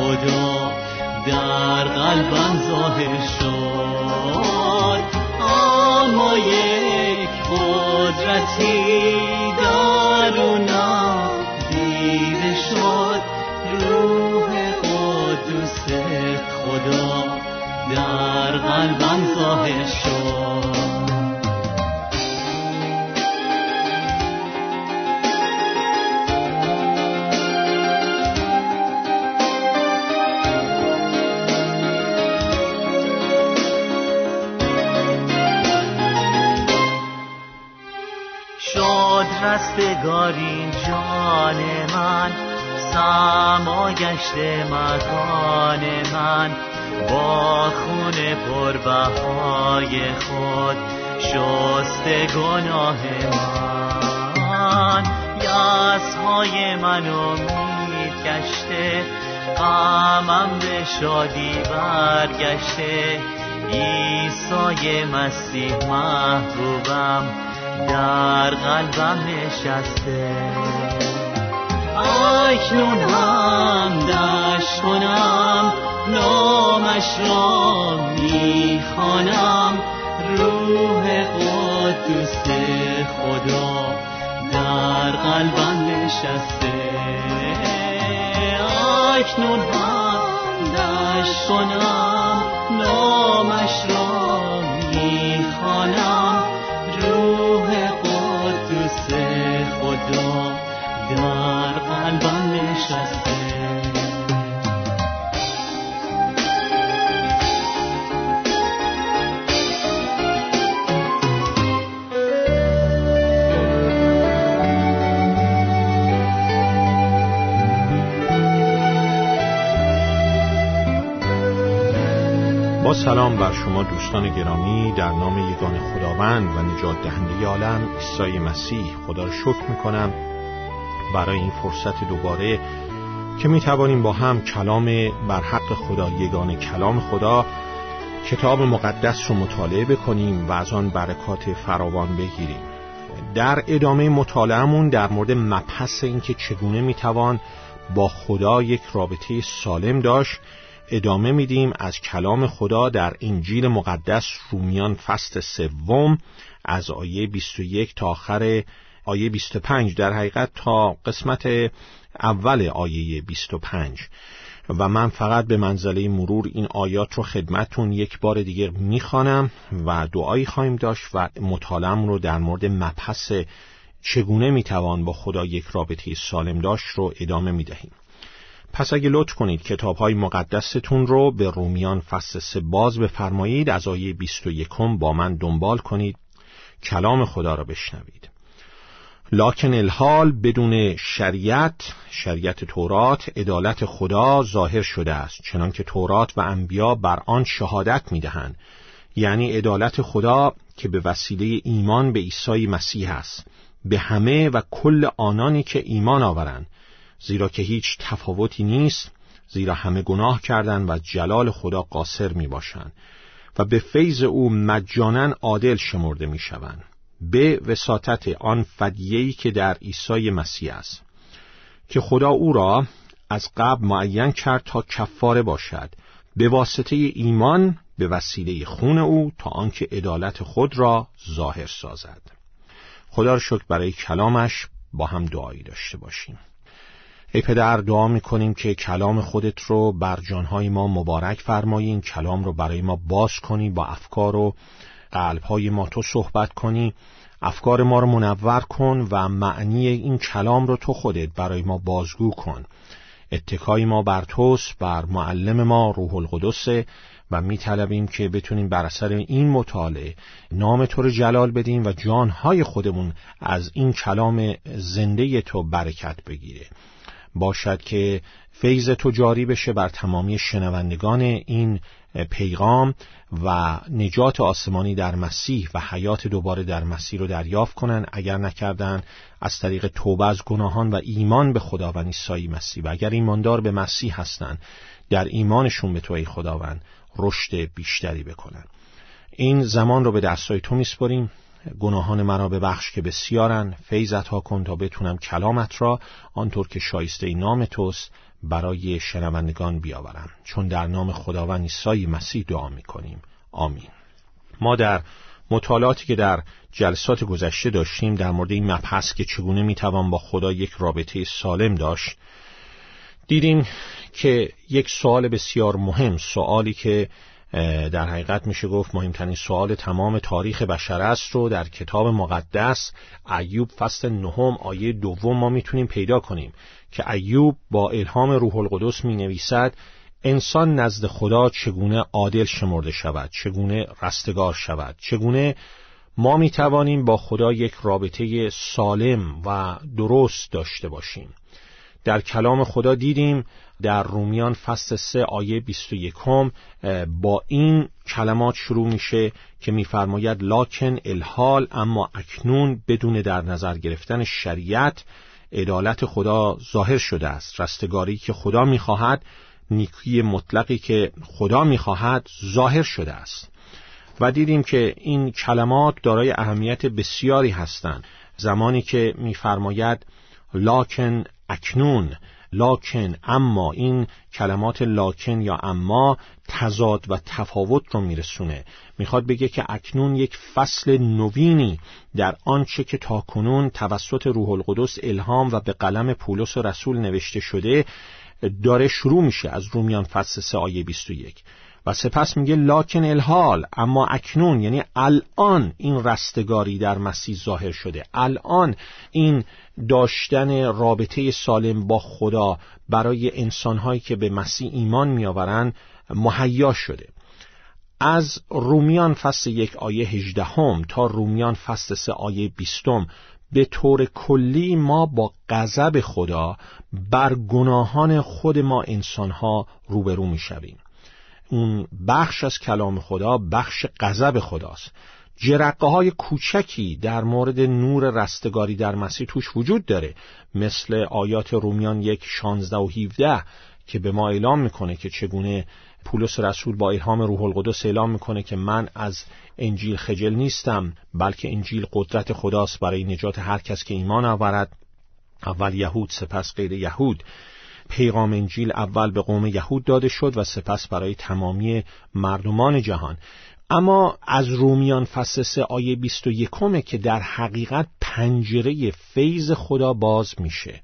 خدا در قلبم ظاهر شد. اما یک قدرتی دارونا دیده شد. روح قدوس خدا در قلبم ظاهر شد. رستگاری جان من سما گشت مکان من. با خون پربهای خود شست گناه من. یاس های منو کشته غمم به شادی برگشته. ایسای مسیح محبوبم. در قلبم نشسته. اکنون هم دشت کنم نامش را می‌خوانم. روح قدوس خدا در قلبم نشسته. اکنون هم دشت کنم. سلام بر شما دوستان گرامی در نام یگان خداوند و نجات دهنده عالم عیسی مسیح. خدا را شکر می‌کنم برای این فرصت دوباره که می توانیم با هم کلام بر حق خدا یگان کلام خدا کتاب مقدس رو مطالعه بکنیم و از آن برکات فراوان بگیریم. در ادامه مطالعهمون در مورد مبحث اینکه چگونه می‌توان با خدا یک رابطه سالم داشت ادامه میدیم از کلام خدا در انجیل مقدس رومیان فصل سوم از آیه 21 تا آخر آیه 25 در حقیقت تا قسمت اول آیه 25 و من فقط به منزله مرور این آیات رو خدمتون یک بار دیگه می‌خوانم و دعایی خواهیم داشت و مطالعم رو در مورد مبحث چگونه می‌توان با خدا یک رابطه سالم داشت رو ادامه می‌دهیم. پس اگه لطف کنید کتاب های مقدستون رو به رومیان فصل سه باز بفرمایید. از آیه 21 با من دنبال کنید. کلام خدا را بشنوید. لاکن الحال بدون شریعت شریعت تورات عدالت خدا ظاهر شده است. چنانکه تورات و انبیا بر آن شهادت می‌دهند. یعنی عدالت خدا که به وسیله ایمان به عیسی مسیح است. به همه و کل آنانی که ایمان آورند. زیرا که هیچ تفاوتی نیست زیرا همه گناه کردند و جلال خدا قاصر می باشند و به فیض او مجانا عادل شمرده می شوند به وساطت آن فدیهی که در عیسی مسیح است که خدا او را از قبل معین کرد تا کفاره باشد. به واسطه ایمان به وسیله خون او تا آنکه عدالت خود را ظاهر سازد. خدا را شکر برای کلامش با هم دعایی داشته باشیم. ای پدر دعا می‌کنیم که کلام خودت رو بر جانهای ما مبارک فرمایی این کلام رو برای ما باز کنی با افکار و قلبهای ما تو صحبت کنی. افکار ما رو منور کن و معنی این کلام رو تو خودت برای ما بازگو کن. اتکای ما بر توست بر معلم ما روح القدس و می طلبیم که بتونیم بر اثر این مطالعه نام تو رو جلال بدیم و جانهای خودمون از این کلام زنده تو برکت بگیره. باشد که فیض تو جاری بشه بر تمامی شنوندگان این پیغام و نجات آسمانی در مسیح و حیات دوباره در مسیح رو دریافت کنند اگر نکردن از طریق توبه از گناهان و ایمان به خداوند عیسی مسیح. و اگر ایماندار به مسیح هستند در ایمانشون به تو ای خداوند رشد بیشتری بکنن. این زمان رو به دستای تو میسپریم. گناهان مرا ببخش که بسیارن. فیضت ها کن تا بتونم کلامت را آنطور که شایسته نام توست برای شنوندگان بیاورم. چون در نام خداوند عیسی مسیح دعا می‌کنیم. آمین. ما در مطالعاتی که در جلسات گذشته داشتیم در مورد این مبحث که چگونه می‌توان با خدا یک رابطه سالم داشت دیدیم که یک سوال بسیار مهم سوالی که در حقیقت میشه گفت مهمترین سوال تمام تاریخ بشر است رو در کتاب مقدس ایوب فصل نهم آیه دوم ما می‌تونیم پیدا کنیم که ایوب با الهام روح القدس می نویسد انسان نزد خدا چگونه عادل شمرده شود چگونه رستگار شود چگونه ما می توانیم با خدا یک رابطه سالم و درست داشته باشیم. در کلام خدا دیدیم در رومیان فصل 3 آیه 21 با این کلمات شروع میشه که میفرماید لاکن الحال اما اکنون بدون در نظر گرفتن شریعت عدالت خدا ظاهر شده است. رستگاری که خدا می‌خواهد نیکی مطلقی که خدا می‌خواهد ظاهر شده است. و دیدیم که این کلمات دارای اهمیت بسیاری هستند. زمانی که میفرماید لاکن اکنون. لاکن اما این کلمات لاکن یا اما تضاد و تفاوت رو میرسونه. می‌خواد بگه که اکنون یک فصل نوینی در آنچه که تاکنون توسط روح القدس الهام و به قلم پولس رسول نوشته شده داره شروع میشه از رومیان فصل 3 آیه 21 و سپس میگه لاکن الحال اما اکنون یعنی الان این رستگاری در مسیح ظاهر شده. الان این داشتن رابطه سالم با خدا برای انسانهایی که به مسیح ایمان میآورند مهیا شده. از رومیان فصل یک آیه هجدهم تا رومیان فصل سه آیه بیستم به طور کلی ما با غضب خدا بر گناهان خود ما انسانها روبرو می‌شویم. اون بخش از کلام خدا بخش غضب خداست. جرقه های کوچکی در مورد نور رستگاری در مسیح توش وجود داره. مثل آیات رومیان یک شانزده و هیوده که به ما اعلام می‌کنه که چگونه پولس رسول با الهام روح القدس اعلام می‌کنه که من از انجیل خجل نیستم بلکه انجیل قدرت خداست برای نجات هر کس که ایمان آورد. اول یهود سپس غیر یهود. پیغام انجیل اول به قوم یهود داده شد و سپس برای تمامی مردمان جهان. اما از رومیان فصل سه آیه 21 که در حقیقت پنجره فیض خدا باز میشه.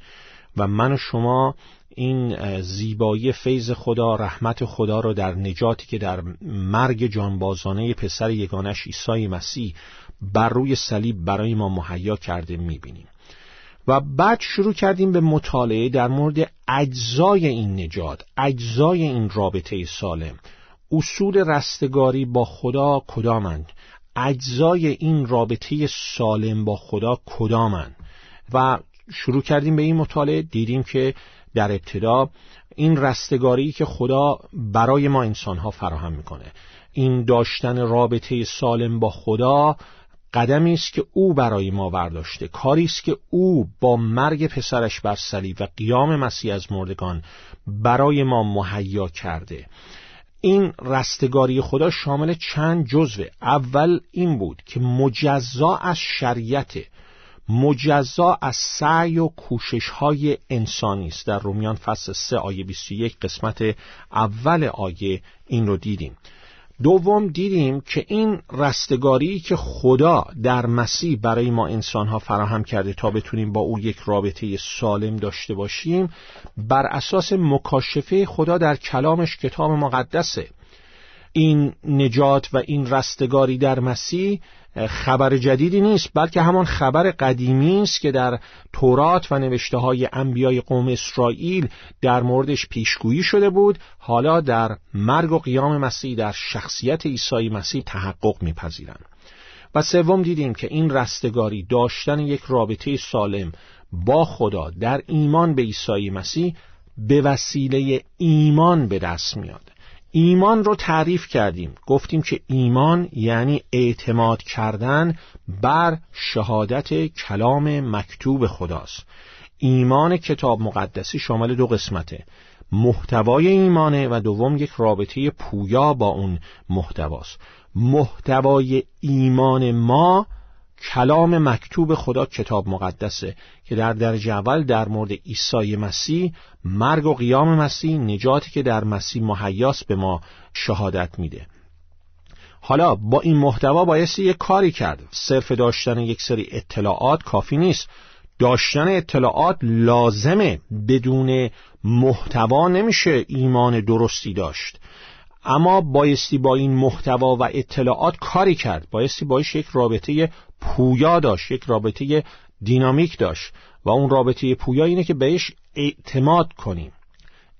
و من و شما این زیبایی فیض خدا رحمت خدا را در نجاتی که در مرگ جانبازانه پسر یگانش عیسی مسیح بر روی صلیب برای ما مهیا کرده می‌بینیم. و بعد شروع کردیم به مطالعه در مورد اجزای این نجات اجزای این رابطه سالم. اصول رستگاری با خدا کدامند؟ اجزای این رابطه سالم با خدا کدامند؟ و شروع کردیم به این مطالعه دیدیم که در ابتدا این رستگاری که خدا برای ما انسانها فراهم می‌کنه. این داشتن رابطه سالم با خدا قدمی است که او برای ما برداشته. کاری است که او با مرگ پسرش بر صلیب و قیام مسیح از مردگان برای ما مهیا کرده. این رستگاری خدا شامل چند جزوه. اول این بود که مجزا از شریعت مجزا از سعی و کوشش های انسانی است. در رومیان فصل 3 آیه 21 قسمت اول آیه این رو دیدیم. دوم دیدیم که این رستگاری که خدا در مسیح برای ما انسانها فراهم کرده تا بتونیم با او یک رابطه سالم داشته باشیم بر اساس مکاشفه خدا در کلامش کتاب مقدسه. این نجات و این رستگاری در مسیح خبر جدیدی نیست بلکه همان خبر قدیمی است که در تورات و نوشته های انبیای قوم اسرائیل در موردش پیشگویی شده بود. حالا در مرگ و قیام مسیح در شخصیت عیسی مسیح تحقق میپذیرند. و سوم دیدیم که این رستگاری داشتن یک رابطه سالم با خدا در ایمان به عیسی مسیح به وسیله ایمان به دست میاد. ایمان رو تعریف کردیم. گفتیم که ایمان یعنی اعتماد کردن بر شهادت کلام مکتوب خداست. ایمان کتاب مقدسی شامل دو قسمته. محتوای ایمانه و دوم یک رابطه پویا با اون محتواست. محتوای ایمان ما کلام مکتوب خدا کتاب مقدسه که در درجه اول در مورد عیسی مسیح مرگ و قیام مسیح نجاتی که در مسیح مهیاس به ما شهادت میده. حالا با این محتوا بایستی یک کاری کرد. صرف داشتن یک سری اطلاعات کافی نیست. داشتن اطلاعات لازمه. بدون محتوا نمیشه ایمان درستی داشت. اما بایستی با این محتوا و اطلاعات کاری کرد. بایستی باش یک رابطه پویا داشت یک رابطه دینامیک داشت و اون رابطه پویا اینه که بهش اعتماد کنیم.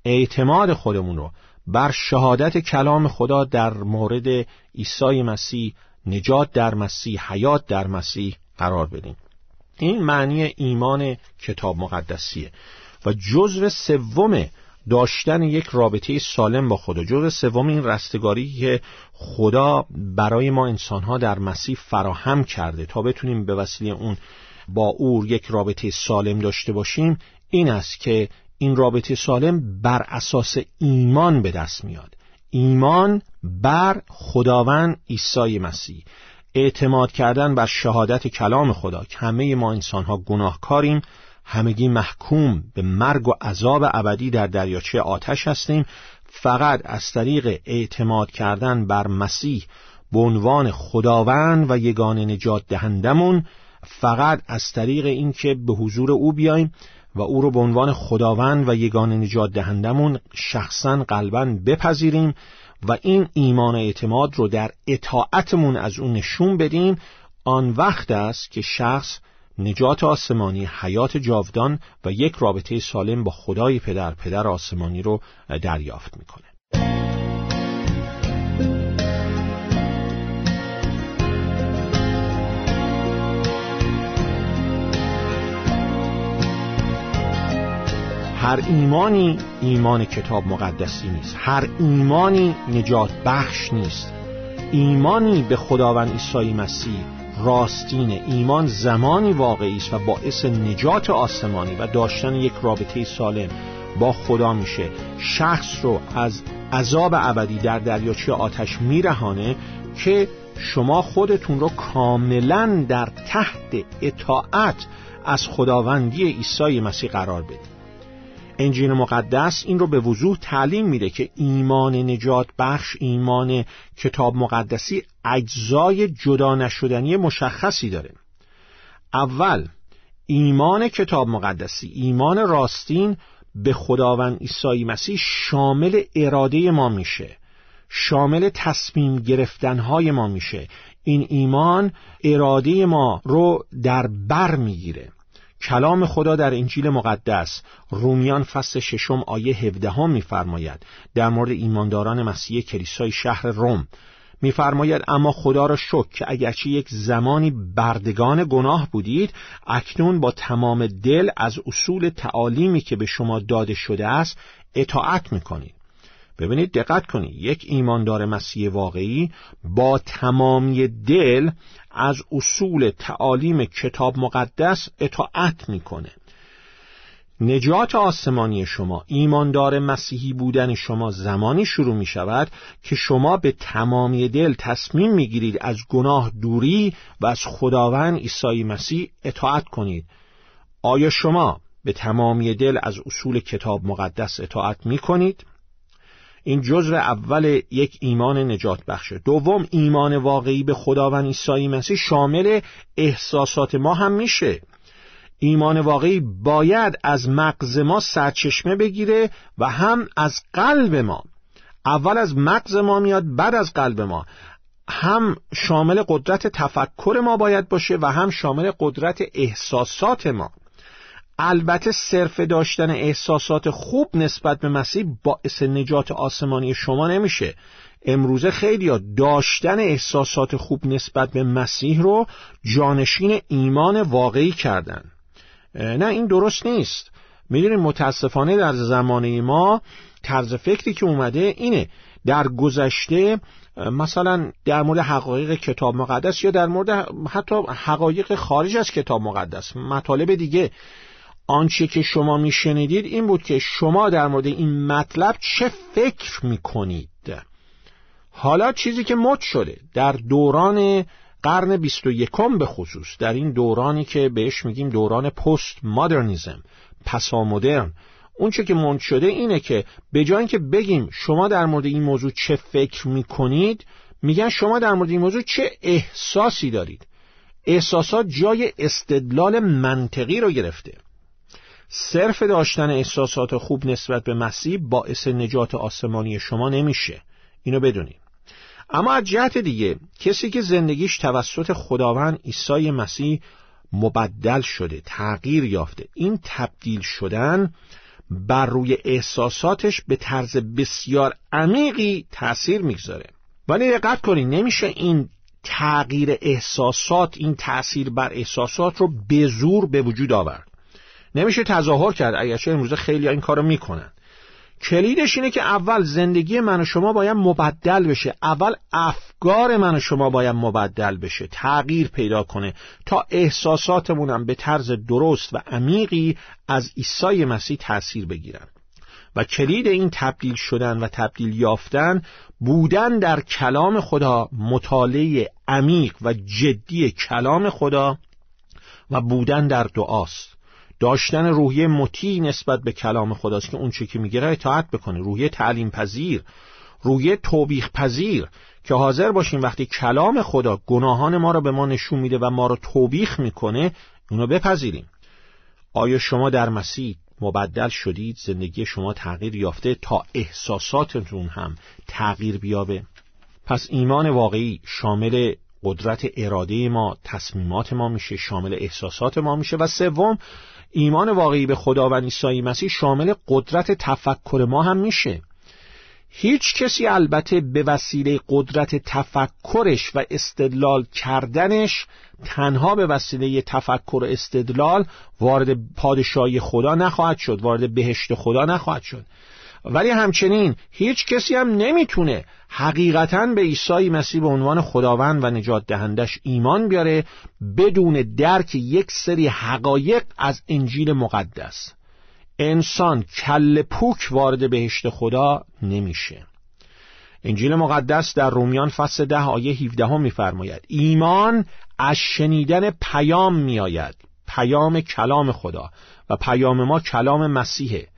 اعتماد خودمون رو بر شهادت کلام خدا در مورد عیسی مسیح نجات در مسیح حیات در مسیح قرار بدیم. این معنی ایمان کتاب مقدسیه. و جزو سوم داشتن یک رابطه سالم با خدا. جزء سوم این رستگاری که خدا برای ما انسانها در مسیح فراهم کرده. تا بتونیم به وسیله اون با او یک رابطه سالم داشته باشیم این است که این رابطه سالم بر اساس ایمان به دست میاد. ایمان بر خداوند عیسی مسیح. اعتماد کردن بر شهادت کلام خدا که همه ما انسانها گناهکاریم. همگی محکوم به مرگ و عذاب ابدی در دریاچه آتش هستیم. فقط از طریق اعتماد کردن بر مسیح به عنوان خداوند و یگان نجات دهندمون فقط از طریق اینکه به حضور او بیایم و او رو به عنوان خداوند و یگان نجات دهندمون شخصا قلبا بپذیریم و این ایمان و اعتماد رو در اطاعتمون از اون نشون بدیم. آن وقت است که شخص نجات آسمانی حیات جاودان و یک رابطه سالم با خدای پدر پدر آسمانی رو دریافت می‌کنه. هر ایمانی ایمان کتاب مقدسی نیست. هر ایمانی نجات بخش نیست. ایمانی به خداوند عیسی مسیح راستین ایمان زمانی واقعی است و باعث نجات آسمانی و داشتن یک رابطه سالم با خدا میشه. شخص رو از عذاب ابدی در دریاچه آتش میرهانه که شما خودتون رو کاملا در تحت اطاعت از خداوندی عیسی مسیح قرار بدید. انجیل مقدس این رو به وضوح تعلیم میده که ایمان نجات بخش ایمان کتاب مقدسی اجزای جدا نشدنی مشخصی داره. اول ایمان کتاب مقدسی ایمان راستین به خداوند عیسی مسیح شامل اراده ما میشه. شامل تصمیم گرفتنهای ما میشه. این ایمان اراده ما رو در بر می‌گیره. کلام خدا در انجیل مقدس رومیان فصل ششم آیه هفدهم میفرماید. در مورد ایمانداران مسیح کلیسای شهر روم میفرماید اما خدا را شکر که اگرچه یک زمانی بردگان گناه بودید اکنون با تمام دل از اصول تعالیمی که به شما داده شده است اطاعت می‌کنید. ببینید دقت کنید. یک ایماندار مسیح واقعی با تمامی دل از اصول تعالیم کتاب مقدس اطاعت می‌کنه. نجات آسمانی شما ایماندار مسیحی بودن شما زمانی شروع می شود که شما به تمامی دل تصمیم می گیرید از گناه دوری و از خداوند عیسی مسیح اطاعت کنید. آیا شما به تمامی دل از اصول کتاب مقدس اطاعت می کنید؟ این جزر اول یک ایمان نجات بخشه دوم ایمان واقعی به خداوند عیسی مسیح شامل احساسات ما هم میشه. ایمان واقعی باید از مغز ما سرچشمه بگیره و هم از قلب ما. اول از مغز ما میاد بعد از قلب ما. هم شامل قدرت تفکر ما باید باشه و هم شامل قدرت احساسات ما. البته صرف داشتن احساسات خوب نسبت به مسیح باعث نجات آسمانی شما نمیشه. امروزه خیلی داشتن احساسات خوب نسبت به مسیح رو جانشین ایمان واقعی کردن. نه این درست نیست. می‌دونیم متاسفانه در زمانه ما طرز فکری که اومده اینه. در گذشته مثلا در مورد حقایق کتاب مقدس یا در مورد حتی حقایق خارج از کتاب مقدس مطالب دیگه. آنچه که شما میشنیدید این بود که شما در مورد این مطلب چه فکر می‌کنید. حالا چیزی که مد شده در دوران قرن بیست و یکم به خصوص در این دورانی که بهش میگیم دوران پست مدرنیزم پسا مدرن اون که مند شده اینه که به جای اینکه بگیم شما در مورد این موضوع چه فکر می‌کنید میگن شما در مورد این موضوع چه احساسی دارید. احساسات جای استدلال منطقی رو گرفته. صرف داشتن احساسات خوب نسبت به مسیح باعث نجات آسمانی شما نمیشه. اینو بدونید اما از جهت دیگه کسی که زندگیش توسط خداوند عیسی مسیح مبدل شده تغییر یافته این تبدیل شدن بر روی احساساتش به طرز بسیار عمیقی تأثیر می‌گذاره. ولی دقت کنید نمیشه این تغییر احساسات این تأثیر بر احساسات رو به زور به وجود آورد. نمیشه تظاهر کرد. اگرچه امروز خیلی این کارو می‌کنن. کلیدش اینه که اول زندگی من و شما باید مبدل بشه. اول افکار من و شما باید مبدل بشه. تغییر پیدا کنه. تا احساساتمونم به طرز درست و عمیقی از عیسی مسیح تاثیر بگیرن. و کلید این تبدیل شدن و تبدیل یافتن بودن در کلام خدا مطالعه عمیق و جدی کلام خدا و بودن در دعاست. داشتن روحیه مطیع نسبت به کلام خداست که اون چه که میگه اطاعت بکنه. روحیه تعلیم پذیر روحیه توبیخ پذیر که حاضر باشیم وقتی کلام خدا گناهان ما را به ما نشون میده و ما را توبیخ می‌کنه اونو بپذیریم. آیا شما در مسیح مبدل شدید؟ زندگی شما تغییر یافته تا احساساتتون هم تغییر بیابه؟ پس ایمان واقعی شامل قدرت اراده ما تصمیمات ما میشه شامل احساسات ما میشه. و سوم ایمان واقعی به خدا و عیسی مسیح شامل قدرت تفکر ما هم میشه. هیچ کسی البته به وسیله قدرت تفکرش و استدلال کردنش تنها به وسیله تفکر و استدلال وارد پادشاهی خدا نخواهد شد وارد بهشت خدا نخواهد شد. ولی همچنین هیچ کسی هم نمی‌تونه حقیقتا به عیسی مسیح به عنوان خداوند و نجات دهندش ایمان بیاره بدون درک یک سری حقایق از انجیل مقدس. انسان کل پوک وارد بهشت خدا نمیشه. انجیل مقدس در رومیان فصل ده آیه 17 هم میفرماید ایمان از شنیدن پیام میآید پیام کلام خدا و پیام ما کلام مسیحه.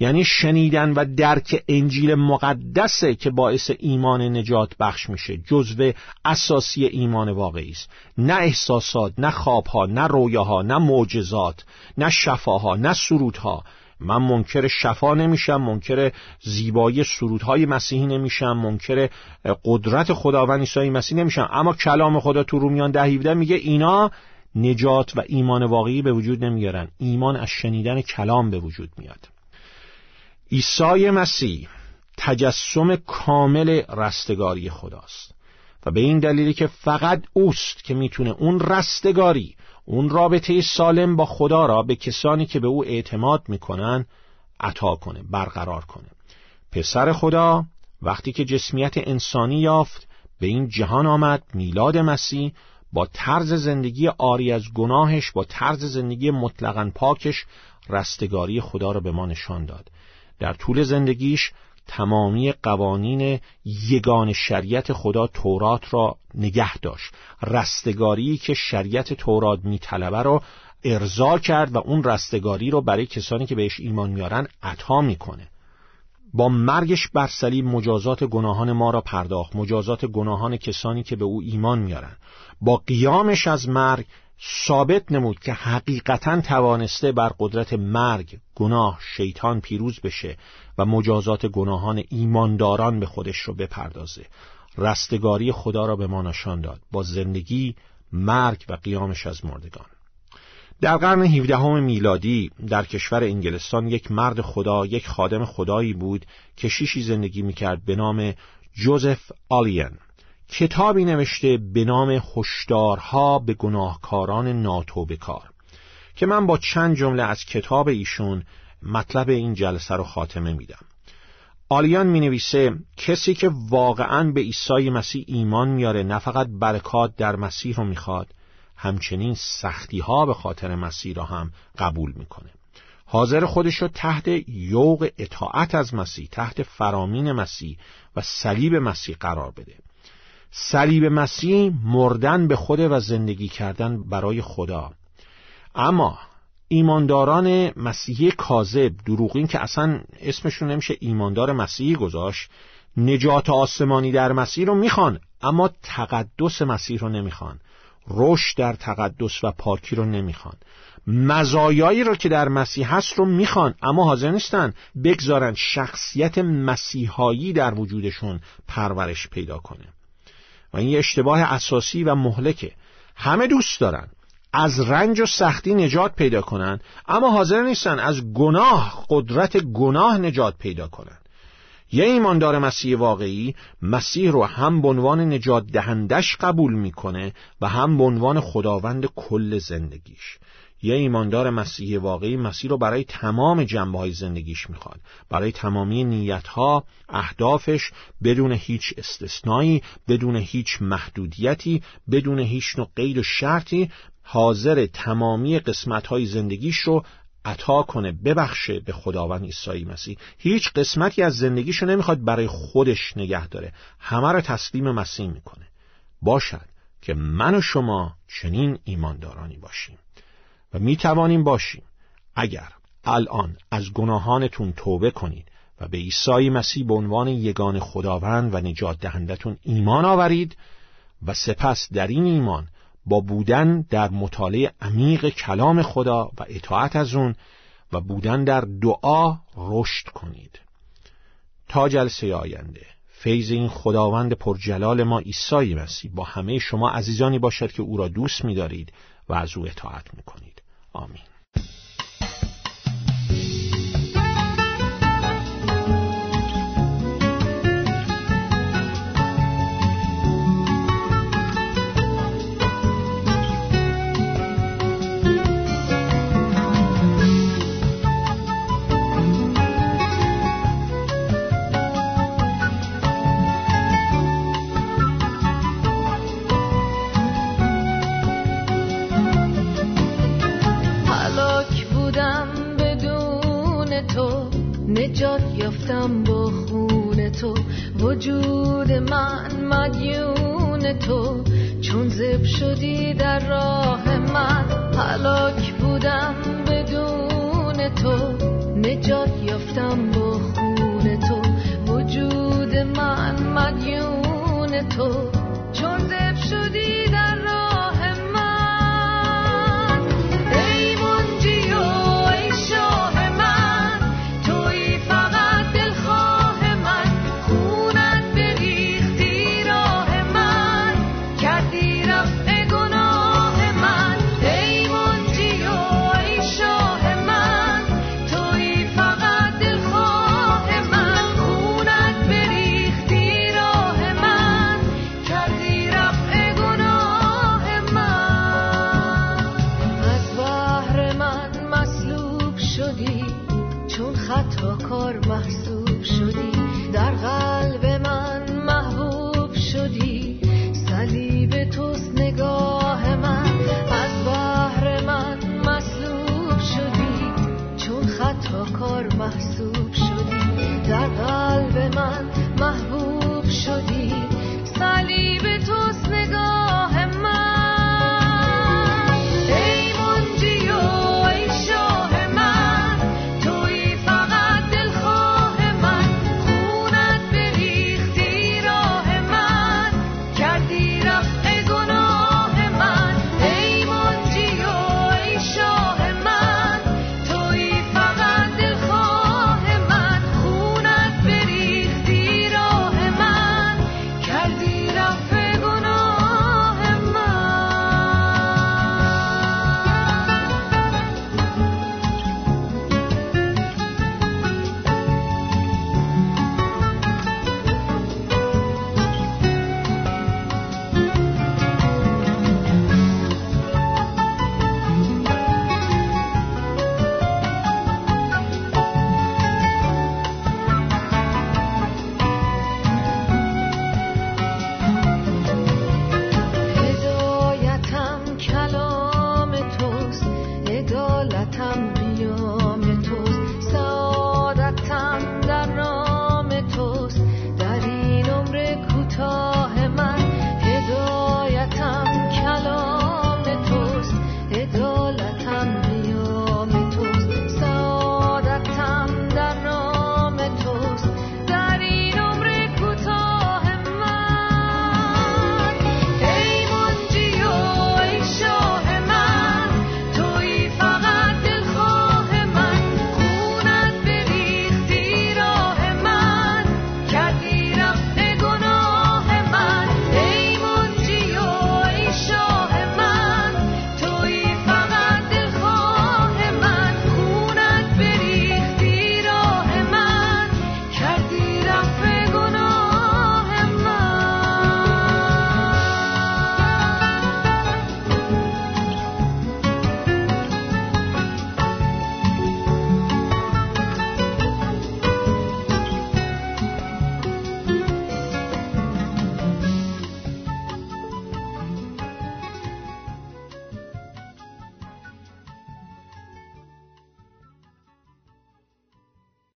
یعنی شنیدن و درک انجیل مقدسه که باعث ایمان نجات بخش میشه جزو اساسی ایمان واقعی است. نه احساسات نه خوابها نه رویاها نه معجزات نه شفاها نه سرودها. من منکر شفا نمیشم منکر زیبایی سرودهای مسیحی نمیشم منکر قدرت خداوند عیسی مسیح نمیشم. اما کلام خدا تو رومیان ده میگه اینا نجات و ایمان واقعی به وجود نمیارن. ایمان از شنیدن کلام به وجود میاد. عیسی مسیح تجسم کامل رستگاری خداست. و به این دلیلی که فقط اوست که می‌تونه اون رستگاری اون رابطه سالم با خدا را به کسانی که به او اعتماد می‌کنن عطا کنه برقرار کنه. پسر خدا وقتی که جسمیت انسانی یافت به این جهان آمد میلاد مسیح با طرز زندگی آری از گناهش با طرز زندگی مطلقا پاکش رستگاری خدا را به ما نشان داد. در طول زندگیش تمامی قوانین یگان شریعت خدا تورات را نگه داشت. رستگاری که شریعت تورات میطلبه را ارضا کرد و اون رستگاری رو برای کسانی که بهش ایمان میارن عطا می‌کنه. با مرگش بر مجازات گناهان ما را پرداخت مجازات گناهان کسانی که به او ایمان میارن. با قیامش از مرگ ثابت نمود که حقیقتا توانسته بر قدرت مرگ گناه شیطان پیروز بشه و مجازات گناهان ایمانداران به خودش رو بپردازه. رستگاری خدا را به ما نشان داد. با زندگی مرگ و قیامش از مردگان. در قرن 17 میلادی در کشور انگلستان یک مرد خدا یک خادم خدایی بود که شیشی زندگی می‌کرد به نام جوزف آلین. کتابی نوشته به نام هشدارها به گناهکاران ناتوبه کار که من با چند جمله از کتاب ایشون مطلب این جلسه رو خاتمه میدم. آلیان می نویسه کسی که واقعا به عیسی مسیح ایمان میاره نه فقط برکات در مسیح رو می‌خواد همچنین سختی ها به خاطر مسیح را هم قبول می‌کنه. حاضر خودش رو تحت یوق اطاعت از مسیح تحت فرامین مسیح و صلیب مسیح قرار بده. صلیب مسیح مردن به خود و زندگی کردن برای خدا. اما ایمانداران مسیحی کاذب دروغین که اصلا اسمشون نمیشه ایماندار مسیحی گذاشت نجات آسمانی در مسیح رو می‌خوان اما تقدس مسیح رو نمی‌خوان. رشد در تقدس و پاکی رو نمی‌خوان. مزایایی رو که در مسیح هست رو می‌خوان اما حاضر نیستن بگذارن شخصیت مسیحایی در وجودشون پرورش پیدا کنه. و این یه اشتباه اساسی و مهلکه. همه دوست دارن. از رنج و سختی نجات پیدا کنن. اما حاضر نیستن از گناه قدرت گناه نجات پیدا کنن. یه ایماندار مسیح واقعی مسیح رو هم به عنوان نجات دهندش قبول می‌کنه و هم به عنوان خداوند کل زندگیش. یه ایماندار مسیحی واقعی مسیح رو برای تمام جنبه های زندگیش می‌خواد. برای تمامی نیتها اهدافش بدون هیچ استثنایی بدون هیچ محدودیتی بدون هیچ نوع قید و شرطی حاضر تمامی قسمت های زندگیش رو عطا کنه ببخشه به خداوند عیسی مسیح. هیچ قسمتی از زندگیشو نمی‌خواد برای خودش نگه داره. همه رو تسلیم مسیح می‌کنه. باشد که من و شما چنین ایماندارانی باشیم. و می‌توانیم باشیم. اگر الان از گناهانتون توبه کنید و به عیسی مسیح به عنوان یگان خداوند و نجات دهندتون ایمان آورید و سپس در این ایمان با بودن در مطالعه عمیق کلام خدا و اطاعت از اون و بودن در دعا رشد کنید. تا جلسه آینده فیض این خداوند پرجلال ما عیسی مسیح با همه شما عزیزانی باشد که او را دوست می‌دارید و از او اطاعت می‌کنید. آمین. تا کار محسوب شدی در قلب من